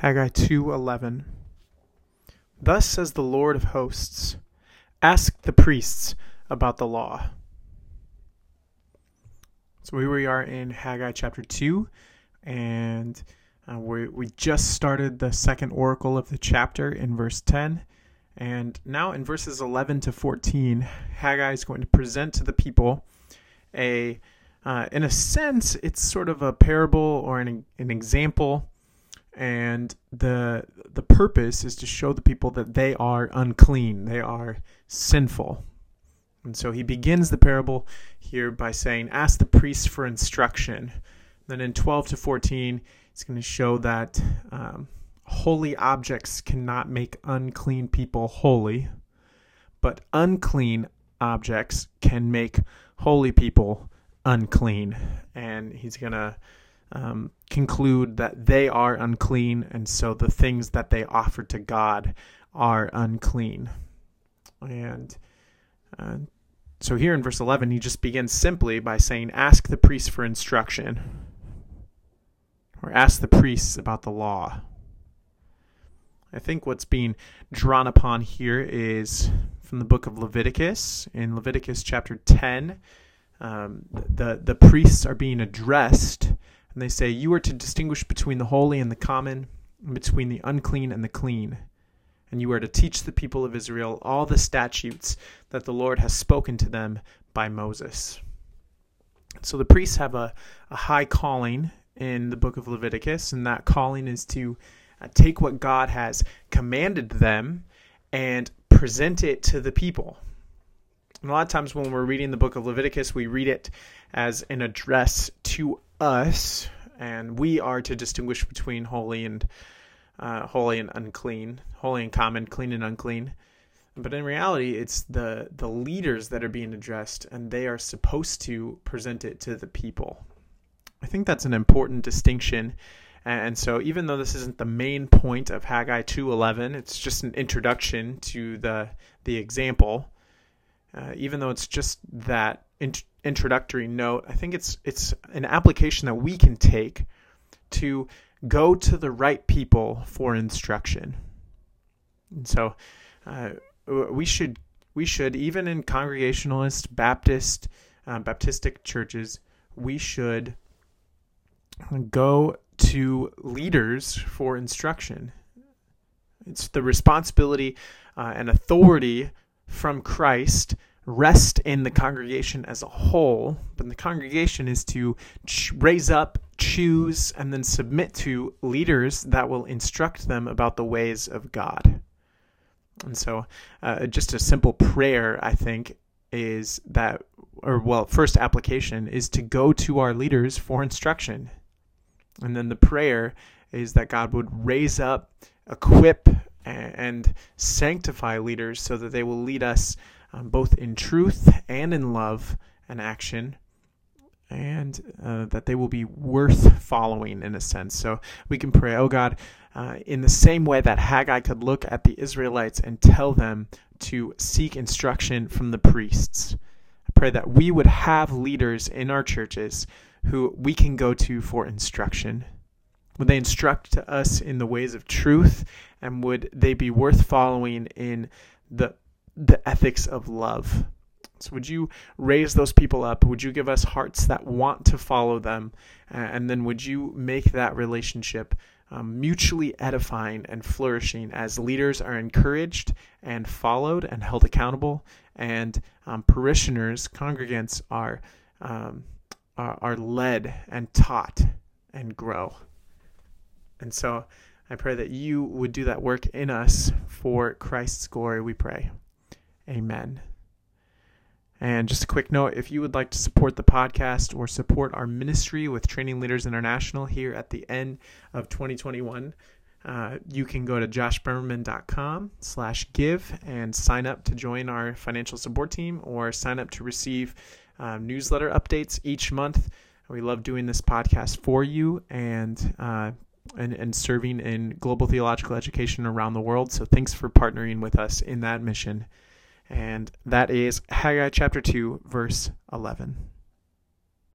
Haggai 2:11 Thus says the Lord of hosts ask the priests about the law. So here we are in Haggai chapter 2 and uh, we we just started the second oracle of the chapter in verse 10 and now in verses 11 to 14 Haggai is going to present to the people a uh, in a sense it's sort of a parable or an, an example and the the purpose is to show the people that they are unclean, they are sinful. And so he begins the parable here by saying, Ask the priests for instruction. Then in 12 to 14, he's going to show that um, holy objects cannot make unclean people holy, but unclean objects can make holy people unclean. And he's going to um, conclude that they are unclean, and so the things that they offer to God are unclean. And uh, so here in verse 11, he just begins simply by saying, Ask the priests for instruction, or ask the priests about the law. I think what's being drawn upon here is from the book of Leviticus. In Leviticus chapter 10, um, the, the priests are being addressed and they say, You are to distinguish between the holy and the common, and between the unclean and the clean. And you are to teach the people of Israel all the statutes that the Lord has spoken to them by Moses. So the priests have a, a high calling in the book of Leviticus, and that calling is to uh, take what God has commanded them and present it to the people. A lot of times when we're reading the book of Leviticus, we read it as an address to us, and we are to distinguish between holy and uh, holy and unclean, holy and common, clean and unclean. But in reality, it's the the leaders that are being addressed, and they are supposed to present it to the people. I think that's an important distinction. And so, even though this isn't the main point of Haggai 2:11, it's just an introduction to the the example. Uh, even though it's just that int- introductory note, I think it's it's an application that we can take to go to the right people for instruction. And so uh, we should we should even in Congregationalist Baptist uh, Baptistic churches we should go to leaders for instruction. It's the responsibility uh, and authority from Christ rest in the congregation as a whole, but the congregation is to ch- raise up, choose, and then submit to leaders that will instruct them about the ways of God. And so, uh, just a simple prayer, I think, is that, or well, first application is to go to our leaders for instruction. And then the prayer is that God would raise up, equip, and sanctify leaders so that they will lead us um, both in truth and in love and action, and uh, that they will be worth following in a sense. So we can pray, oh God, uh, in the same way that Haggai could look at the Israelites and tell them to seek instruction from the priests. I pray that we would have leaders in our churches who we can go to for instruction. Would they instruct us in the ways of truth? And would they be worth following in the the ethics of love. So, would you raise those people up? Would you give us hearts that want to follow them? and then, would you make that relationship um, mutually edifying and flourishing as leaders are encouraged and followed and held accountable, and um, parishioners, congregants are, um, are, are led and taught and grow? And so, I pray that you would do that work in us for Christ's glory, we pray. Amen. And just a quick note if you would like to support the podcast or support our ministry with Training Leaders International here at the end of 2021, uh, you can go to joshberman.com slash give and sign up to join our financial support team or sign up to receive uh, newsletter updates each month. We love doing this podcast for you and, uh, and, and serving in global theological education around the world. So thanks for partnering with us in that mission and that is Haggai chapter 2, verse 11.